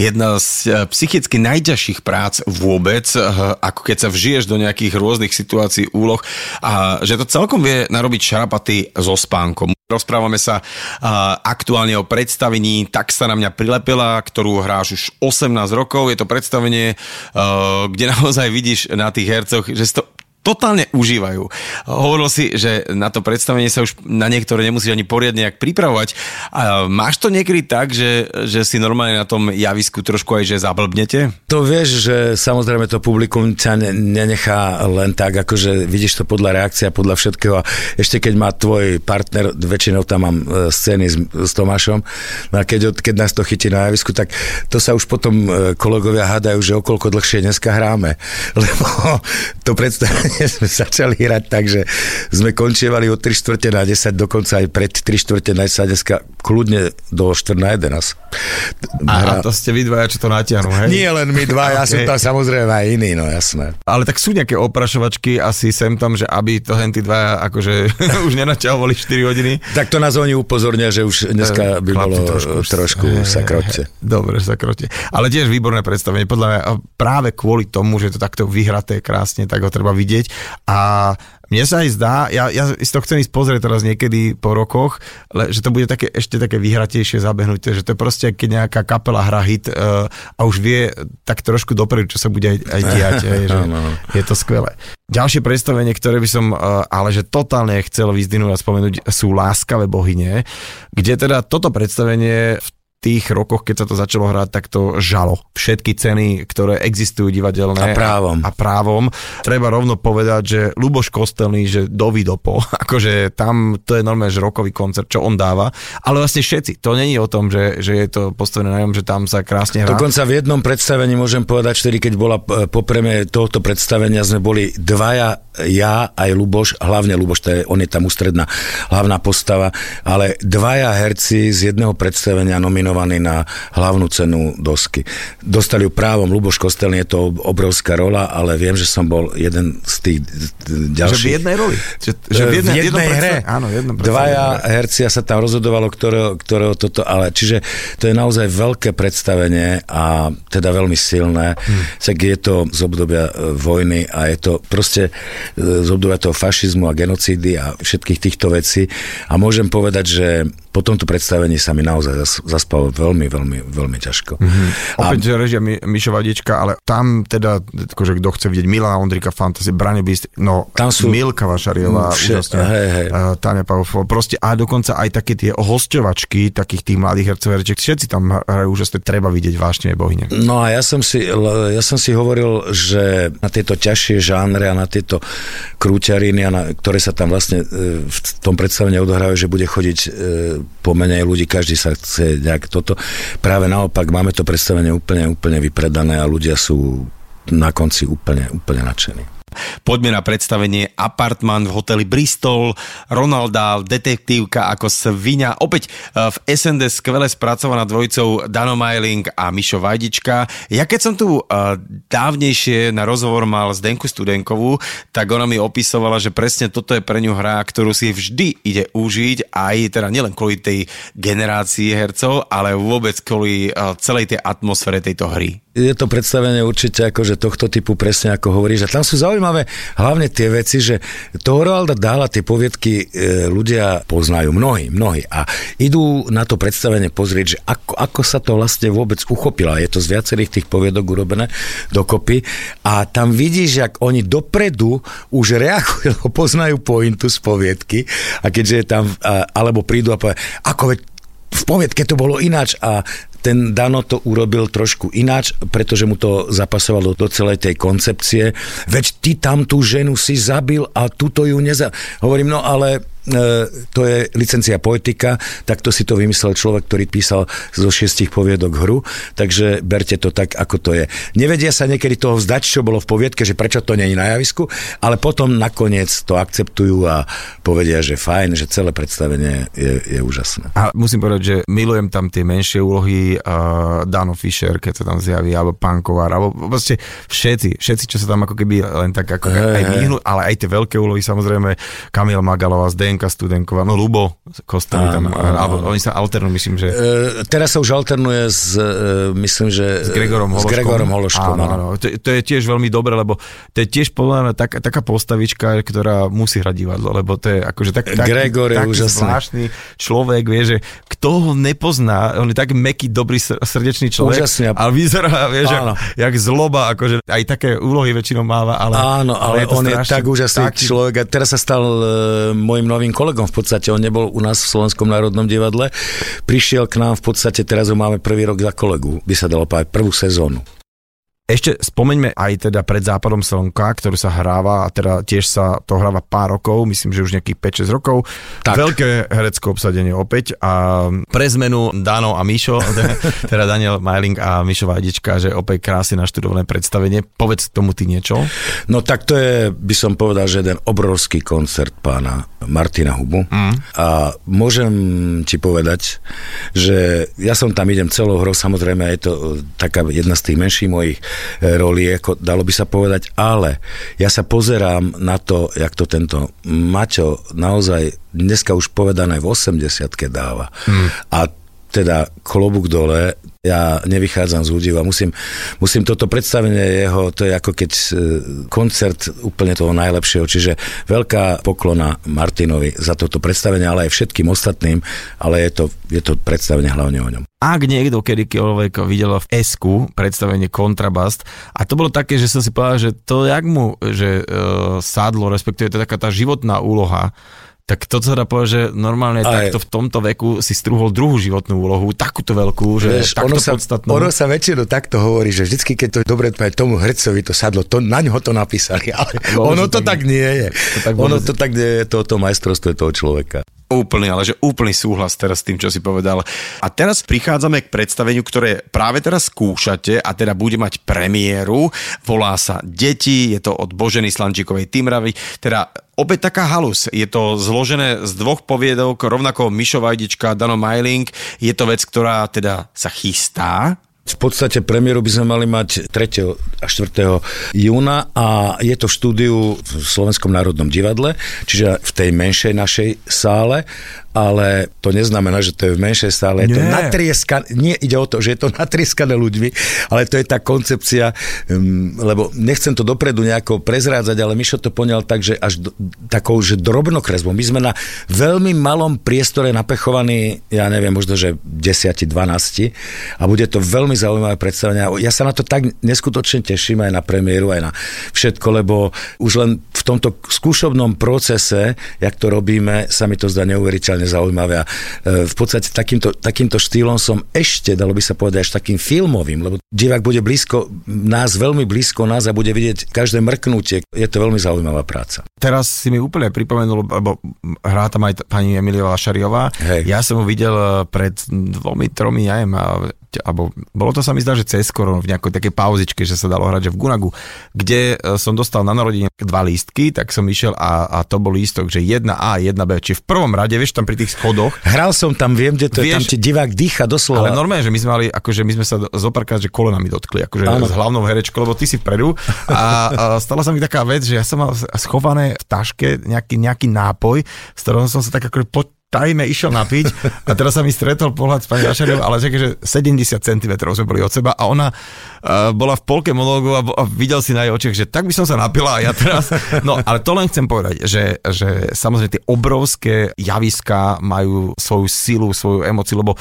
jedna z eh, psychicky najťažších prác vôbec, eh, ako keď sa vžiješ do nejakých rôznych situácií, úloh a že to celkom vie narobiť šarapaty so spánkom. Rozprávame sa uh, aktuálne o predstavení Tak sa na mňa prilepila, ktorú hráš už 18 rokov. Je to predstavenie, kde naozaj vidíš na tých hercoch, že si to totálne užívajú. Hovoril si, že na to predstavenie sa už na niektoré nemusíš ani poriadne nejak pripravovať. A máš to niekedy tak, že, že si normálne na tom javisku trošku aj že zablbnete? To vieš, že samozrejme to publikum ťa nenechá len tak, akože vidíš to podľa reakcia, podľa všetkého. Ešte keď má tvoj partner, väčšinou tam mám e, scény s, s Tomášom, no a keď, keď nás to chytí na javisku, tak to sa už potom e, kolegovia hádajú, že okolko dlhšie dneska hráme. [LAUGHS] Lebo to predstavenie [LAUGHS] sme začali hrať tak, že sme končievali od 3 čtvrte na 10, dokonca aj pred 3 čtvrte na 10 dneska kľudne do 4 na 11. A, a to ste vy dvaja, čo to natiahnu, hej? Nie len my dva, ja [LAUGHS] okay. sú tam samozrejme aj iní, no jasné. Ale tak sú nejaké oprašovačky asi sem tam, že aby to henty dvaja akože [LAUGHS] už nenaťahovali 4 hodiny. Tak to nás oni upozornia, že už dneska by bolo trošku, trošku sa krote. Dobre, sa krote. Ale tiež výborné predstavenie. Podľa mňa práve kvôli tomu, že to takto vyhraté krásne, tak ho treba vidieť a mne sa aj zdá, ja, ja si to chcem ísť pozrieť teraz niekedy po rokoch, le, že to bude také, ešte také vyhratejšie zabehnutie, že to je proste, keď nejaká kapela hra hit uh, a už vie tak trošku dopredu, čo sa bude aj, aj diať, aj, [LAUGHS] že je to skvelé. Ďalšie predstavenie, ktoré by som uh, ale že totálne chcel vyzdvihnúť a spomenúť, sú Láskavé bohyne, kde teda toto predstavenie v tých rokoch, keď sa to začalo hrať, tak to žalo. Všetky ceny, ktoré existujú divadelné. A právom. A, a právom. Treba rovno povedať, že Luboš Kostelný, že do Vidopo, [LAUGHS] akože tam to je normálne, že rokový koncert, čo on dáva. Ale vlastne všetci. To není o tom, že, že je to postavené na že tam sa krásne hrá. Dokonca v jednom predstavení môžem povedať, vtedy, keď bola e, popreme tohoto predstavenia, sme boli dvaja, ja aj Luboš, hlavne Luboš, to je, on je tam ústredná hlavná postava, ale dvaja herci z jedného predstavenia nominovaní nominovaní na hlavnú cenu dosky. Dostali ju právom Luboš Kostelný, je to obrovská rola, ale viem, že som bol jeden z tých ďalších. Že v jednej roli? Že, že v jednej, v jednej hre. Áno, Dvaja herci a sa tam rozhodovalo, ktorého, ktorého toto, ale čiže to je naozaj veľké predstavenie a teda veľmi silné. Hmm. Tak je to z obdobia e, vojny a je to proste e, z obdobia toho fašizmu a genocídy a všetkých týchto vecí. A môžem povedať, že po tomto predstavení sa mi naozaj zaspalo veľmi, veľmi, veľmi ťažko. Mm-hmm. A... Opäť režia Mi- Mišo Vadička, ale tam teda, akože kto chce vidieť Milana Ondrika, Fantasy, Brane Bist, no tam sú... Milka Vašariová, mm, úžasne, hej, hej. Uh, Tania Pavlov, proste a dokonca aj také tie hosťovačky takých tých mladých hercov, herčiek, všetci tam hrajú úžasne, treba vidieť vášne bohyne. No a ja som si, ja som si hovoril, že na tieto ťažšie žánre a na tieto krúťariny, a na, ktoré sa tam vlastne e, v tom predstavení odohrávajú, že bude chodiť e, pomenej ľudí, každý sa chce nejak toto. Práve naopak, máme to predstavenie úplne, úplne vypredané a ľudia sú na konci úplne, úplne nadšení. Poďme na predstavenie Apartman v hoteli Bristol, Ronalda, detektívka ako svinia. Opäť e, v SND skvele spracovaná dvojicou Dano Mailing a Mišo Vajdička. Ja keď som tu uh, dávnejšie na rozhovor mal s Denku Studenkovú, tak ona mi opisovala, že presne toto je pre ňu hra, ktorú si vždy ide užiť aj teda nielen kvôli tej generácii hercov, ale vôbec kvôli uh, celej tej atmosfére tejto hry je to predstavenie určite akože tohto typu presne ako hovoríš. A tam sú zaujímavé hlavne tie veci, že toho Roalda Dála tie poviedky e, ľudia poznajú, mnohí, mnohí. A idú na to predstavenie pozrieť, že ako, ako sa to vlastne vôbec uchopila. Je to z viacerých tých poviedok urobené dokopy. A tam vidíš, jak oni dopredu už reagujú, [LAUGHS] poznajú pointu z poviedky. A keďže je tam, alebo prídu a povedia, ako veď v poviedke to bolo ináč a ten Dano to urobil trošku ináč, pretože mu to zapasovalo do celej tej koncepcie. Veď ty tam tú ženu si zabil a tuto ju neza... Hovorím, no ale E, to je licencia poetika, tak to si to vymyslel človek, ktorý písal zo šiestich poviedok hru, takže berte to tak, ako to je. Nevedia sa niekedy toho vzdať, čo bolo v poviedke, že prečo to nie je na javisku, ale potom nakoniec to akceptujú a povedia, že fajn, že celé predstavenie je, je úžasné. A musím povedať, že milujem tam tie menšie úlohy, uh, Dano Fischer, keď sa tam zjaví, alebo Pán Kovar, alebo proste všetci, všetci, čo sa tam ako keby len tak ako hey, aj myhnú, ale aj tie veľké úlohy, samozrejme, Kamil Magalová, Zden Zdenka Studenková, no Lubo Kostelný tam, alebo oni sa alternujú, myslím, že... E, teraz sa už alternuje s, e, myslím, že... S Gregorom Hološkom. S Gregorom Hološkom, áno. áno. To, to, je tiež veľmi dobré, lebo to je tiež podľa mňa tak, taká postavička, ktorá musí hrať divadlo, lebo to je akože tak, tak, Gregor je taký úžasný. zvláštny človek, vie, že kto ho nepozná, on je tak meký, dobrý, srdečný človek, Úžasný. ale vyzerá, vieš, jak, jak zloba, akože aj také úlohy väčšinou máva, ale... Áno, ale, ale je on je tak úžasný taký... človek a teraz sa stal uh, môjim novým kolegom v podstate. On nebol u nás v Slovenskom národnom divadle. Prišiel k nám v podstate, teraz ho máme prvý rok za kolegu, by sa dalo povedať, prvú sezónu. Ešte spomeňme aj teda pred západom slnka, ktorú sa hráva a teda tiež sa to hráva pár rokov, myslím, že už nejakých 5-6 rokov. Tak. Veľké herecké obsadenie opäť a pre zmenu Dano a Mišo, [LAUGHS] teda Daniel Majling a Mišo Vajdička, že opäť krásne naštudované predstavenie. Povedz tomu ty niečo. No tak to je, by som povedal, že jeden obrovský koncert pána Martina Hubu mm. a môžem ti povedať, že ja som tam idem celou hrou, samozrejme je to taká jedna z tých menších mojich E, roli, ako dalo by sa povedať, ale ja sa pozerám na to, jak to tento Maťo naozaj dneska už povedané v 80 dáva. Hmm. A teda klobúk dole, ja nevychádzam z údiva, musím, musím toto predstavenie jeho, to je ako keď e, koncert úplne toho najlepšieho, čiže veľká poklona Martinovi za toto predstavenie, ale aj všetkým ostatným, ale je to, je to predstavenie hlavne o ňom. Ak niekto kedykoľvek videl v s predstavenie Kontrabast a to bolo také, že som si povedal, že to jak mu že, uh, sadlo, respektíve to je taká tá životná úloha, tak to sa dá povedať, že normálne Aj. takto v tomto veku si strúhol druhú životnú úlohu, takúto veľkú, že Vieš, takto ono sa, podstatnú. Ono sa väčšinou takto hovorí, že vždycky, keď to dobre tomu hercovi to sadlo, to, na ňo to napísali, [LAUGHS] ale no, ono to tak, tak nie je. To tak ono to tak nie je, toto majstrovstvo toho človeka. Úplný, ale že úplný súhlas teraz s tým, čo si povedal. A teraz prichádzame k predstaveniu, ktoré práve teraz skúšate a teda bude mať premiéru. Volá sa Deti, je to od Boženy Slančíkovej Timravy. Teda opäť taká halus. Je to zložené z dvoch poviedok, rovnako Mišo Vajdička, Dano Majling. Je to vec, ktorá teda sa chystá v podstate premiéru by sme mali mať 3. a 4. júna a je to v štúdiu v Slovenskom národnom divadle, čiže v tej menšej našej sále ale to neznamená, že to je v menšej stále. Je to natrieskané, nie ide o to, že je to [LAUGHS] natrieskané ľuďmi, ale to je tá koncepcia, um, lebo nechcem to dopredu nejako prezrádzať, ale Mišo to poňal tak, že až do, takou, že drobnokresbou. My sme na veľmi malom priestore napechovaní, ja neviem, možno, že 10, 12 a bude to veľmi zaujímavé predstavenie. Ja sa na to tak neskutočne teším aj na premiéru, aj na všetko, lebo už len v tomto skúšobnom procese, jak to robíme, sa mi to zdá neuveriteľne mimoriadne zaujímavé a e, v podstate takýmto, takýmto štýlom som ešte, dalo by sa povedať, až takým filmovým, lebo divák bude blízko nás, veľmi blízko nás a bude vidieť každé mrknutie. Je to veľmi zaujímavá práca. Teraz si mi úplne pripomenul, lebo hrá tam aj pani Emilia Šariová. Hej. Ja som ho videl e, pred dvomi, tromi, ja alebo bolo to sa mi zdá, že cez skoro v nejakej takej pauzičke, že sa dalo hrať, že v Gunagu, kde e, som dostal na narodenie dva lístky, tak som išiel a, a to bol lístok, že 1A a 1B, či v prvom rade, vieš, tam pri tých schodoch. Hral som tam, viem, kde to vieš, je, tam ti divák dýcha doslova. Ale normálne, že my sme mali, akože my sme sa zoparkrát, že kolenami dotkli, akože ano. s hlavnou herečkou, lebo ty si vpredu a, a stala sa mi taká vec, že ja som mal schované v taške nejaký, nejaký nápoj, s ktorým som sa tak akože po, tajme išiel napiť a teraz sa mi stretol pohľad s pani Vašariou, ale řekl, že 70 cm sme boli od seba a ona uh, bola v polke monológu a, a videl si na jej očiach, že tak by som sa napila a ja teraz... No, ale to len chcem povedať, že, že samozrejme tie obrovské javiska majú svoju silu, svoju emociu, lebo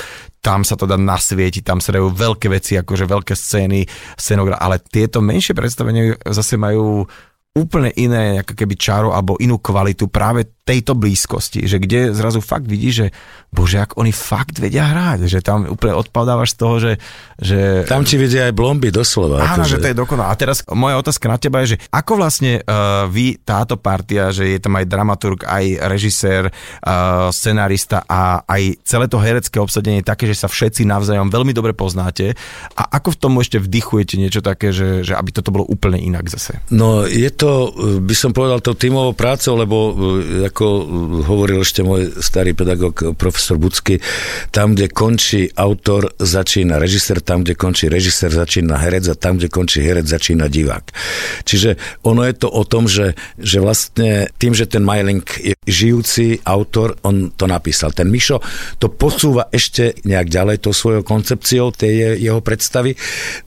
tam sa to dá nasvietiť, tam sa dajú veľké veci, akože veľké scény, scenogra, ale tieto menšie predstavenia zase majú úplne iné ako keby čaro alebo inú kvalitu. Práve tejto blízkosti, že kde zrazu fakt vidíš, že bože, ak oni fakt vedia hrať, že tam úplne odpadávaš z toho, že... že tam ti vidia aj blomby doslova. Áno, že... že to je dokonalé. A teraz moja otázka na teba je, že ako vlastne uh, vy, táto partia, že je tam aj dramaturg, aj režisér, uh, scenárista a aj celé to herecké obsadenie je také, že sa všetci navzájom veľmi dobre poznáte a ako v tom ešte vdychujete niečo také, že, že aby toto bolo úplne inak zase? No je to, by som povedal, to tímovou prácou, lebo ako hovoril ešte môj starý pedagóg profesor Bucky, tam, kde končí autor, začína režisér, tam, kde končí režisér, začína herec a tam, kde končí herec, začína divák. Čiže ono je to o tom, že, že vlastne tým, že ten Majling je žijúci autor, on to napísal. Ten Mišo to posúva ešte nejak ďalej tou svojou koncepciou tej jeho predstavy.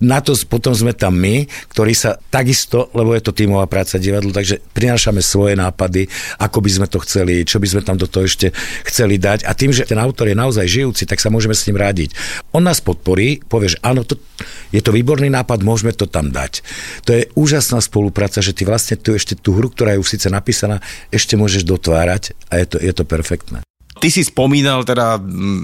Na to potom sme tam my, ktorí sa takisto, lebo je to tímová práca divadlo, takže prinášame svoje nápady, ako by sme to to chceli, čo by sme tam do toho ešte chceli dať. A tým, že ten autor je naozaj žijúci, tak sa môžeme s ním radiť. On nás podporí, povieš, áno, to, je to výborný nápad, môžeme to tam dať. To je úžasná spolupráca, že ty vlastne tu ešte tú hru, ktorá je už síce napísaná, ešte môžeš dotvárať a je to, je to perfektné. Ty si spomínal teda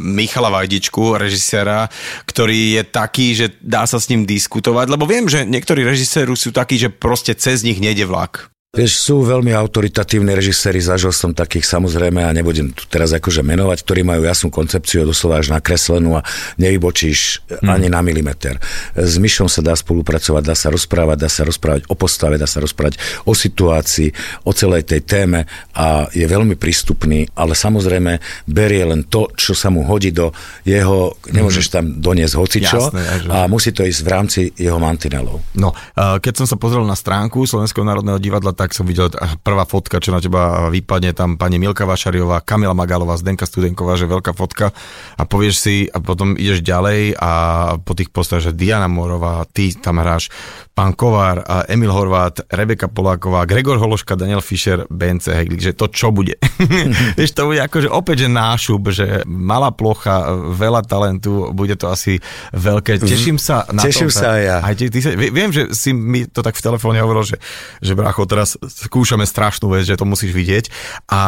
Michala Vajdičku, režiséra, ktorý je taký, že dá sa s ním diskutovať, lebo viem, že niektorí režiséri sú takí, že proste cez nich nejde vlak. Vieš, sú veľmi autoritatívni režiséri, zažil som takých samozrejme a nebudem tu teraz akože menovať, ktorí majú jasnú koncepciu doslova až nakreslenú a nevybočíš hmm. ani na milimeter. S Myšom sa dá spolupracovať, dá sa rozprávať, dá sa rozprávať o postave, dá sa rozprávať o situácii, o celej tej téme a je veľmi prístupný, ale samozrejme berie len to, čo sa mu hodí do jeho, nemôžeš hmm. tam doniesť hocičo Jasné, a musí to ísť v rámci jeho mantinelov. No, keď som sa pozrel na stránku Slovenského národného divadla, tak som videl prvá fotka, čo na teba vypadne, tam pani Milka Vašariová, Kamila Magalová, Zdenka Studenková, že veľká fotka. A povieš si a potom ideš ďalej a po tých postavách, že Diana Morová, ty tam hráš, pán Kovár, Emil Horvát, Rebeka Poláková, Gregor Hološka, Daniel Fischer, BNC Heglik, že to čo bude? [LAUGHS] Vieš, to bude akože opäť, že nášup, že malá plocha, veľa talentu, bude to asi veľké. Mhm. Teším sa na Teším to. sa aj ja. Aj ty, ty sa, viem, že si mi to tak v telefóne hovoril, že, že bracho, teraz skúšame strašnú vec, že to musíš vidieť. A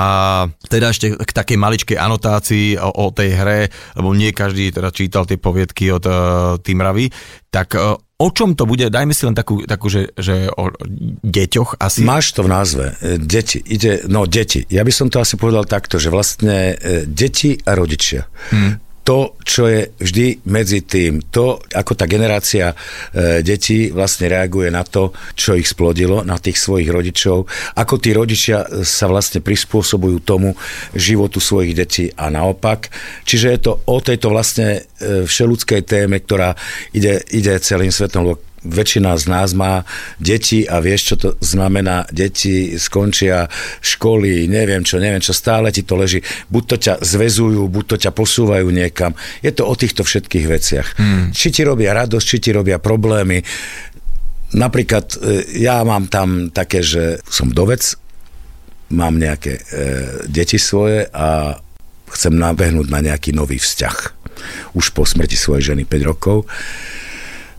teda ešte k takej maličkej anotácii o, o tej hre, lebo nie každý teda čítal tie poviedky od uh, Timravy, tak uh, O čom to bude? Dajme si len takú, takú že, že o deťoch asi. Máš to v názve. E, deti. Ide, no, deti. Ja by som to asi povedal takto, že vlastne deti a rodičia. Hmm to, čo je vždy medzi tým, to, ako tá generácia e, detí vlastne reaguje na to, čo ich splodilo, na tých svojich rodičov, ako tí rodičia sa vlastne prispôsobujú tomu životu svojich detí a naopak. Čiže je to o tejto vlastne e, všeludskej téme, ktorá ide, ide celým svetom, väčšina z nás má deti a vieš, čo to znamená. Deti skončia školy, neviem čo, neviem čo, stále ti to leží. Buď to ťa zvezujú, buď to ťa posúvajú niekam. Je to o týchto všetkých veciach. Hmm. Či ti robia radosť, či ti robia problémy. Napríklad e, ja mám tam také, že som dovec, mám nejaké e, deti svoje a chcem nabehnúť na nejaký nový vzťah. Už po smrti svojej ženy 5 rokov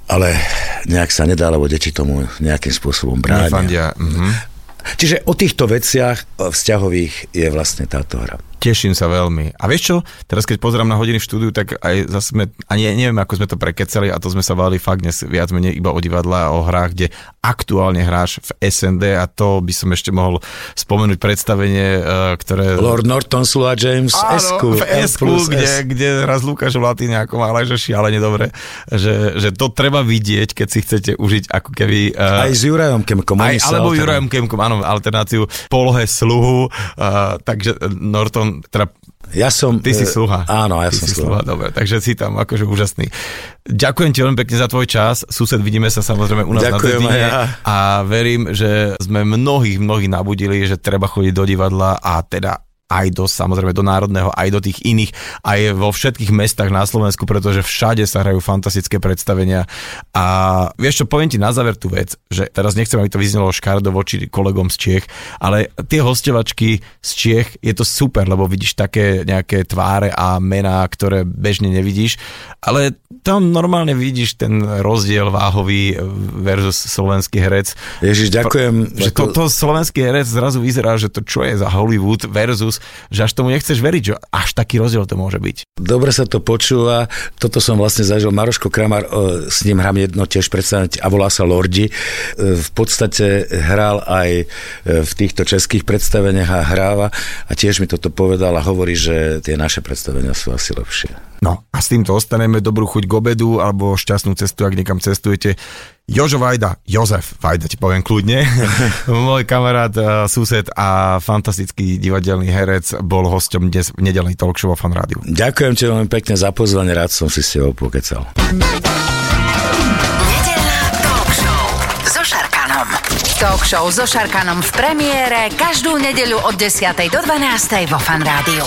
ale nejak sa nedá, lebo deti tomu nejakým spôsobom bránia. Mhm. Čiže o týchto veciach vzťahových je vlastne táto hra. Teším sa veľmi. A vieš čo, teraz keď pozerám na hodiny v štúdiu, tak aj zase sme, ani neviem, ako sme to prekecali a to sme sa bavili fakt dnes viac menej iba o divadle a o hrách, kde aktuálne hráš v SND a to by som ešte mohol spomenúť predstavenie, uh, ktoré... Lord Norton, Sula James, Áno, S-ku, v S-ku, kde, S. kde raz Lukáš Latýne ako má že šialene dobre, že, že to treba vidieť, keď si chcete užiť ako keby... Uh, aj s Jurajom Kemkom. Aj, alebo Jurajom Kemkom, áno, alternáciu polohe sluhu, uh, takže Norton teda ja som... Ty si e, sluha. Áno, ja Ty som si sluha. Dobre, takže si tam akože úžasný. Ďakujem ti veľmi pekne za tvoj čas. Sused, vidíme sa samozrejme u nás Ďakujem na ja. A verím, že sme mnohých, mnohých nabudili, že treba chodiť do divadla a teda aj do, samozrejme, do národného, aj do tých iných, aj vo všetkých mestách na Slovensku, pretože všade sa hrajú fantastické predstavenia. A vieš čo, poviem ti na záver tú vec, že teraz nechcem, aby to vyznelo škardo voči kolegom z Čiech, ale tie hostovačky z Čiech je to super, lebo vidíš také nejaké tváre a mená, ktoré bežne nevidíš, ale tam normálne vidíš ten rozdiel váhový versus slovenský herec. Ježiš, ďakujem. Že to, to slovenský herec zrazu vyzerá, že to čo je za Hollywood versus že až tomu nechceš veriť, že až taký rozdiel to môže byť. Dobre sa to počúva. Toto som vlastne zažil. Maroško Kramar, s ním hrám jedno tiež predstavenie a volá sa Lordi. E, v podstate hral aj e, v týchto českých predstaveniach a hráva a tiež mi toto povedal a hovorí, že tie naše predstavenia sú asi lepšie. No a s týmto ostaneme dobrú chuť k obedu alebo šťastnú cestu, ak niekam cestujete. Jožo Vajda, Jozef Vajda ti poviem kľudne, [LAUGHS] môj kamarát, uh, sused a fantastický divadelný herec bol hosťom dnes v nedelnej talk show Fan Rádiu. Ďakujem ti veľmi pekne za pozvanie, rád som si s tebou pokecal. Nedelná talk show so Šarkanom. Talk show so Šarkanom v premiére každú nedeľu od 10. do 12. vo Fan Rádiu.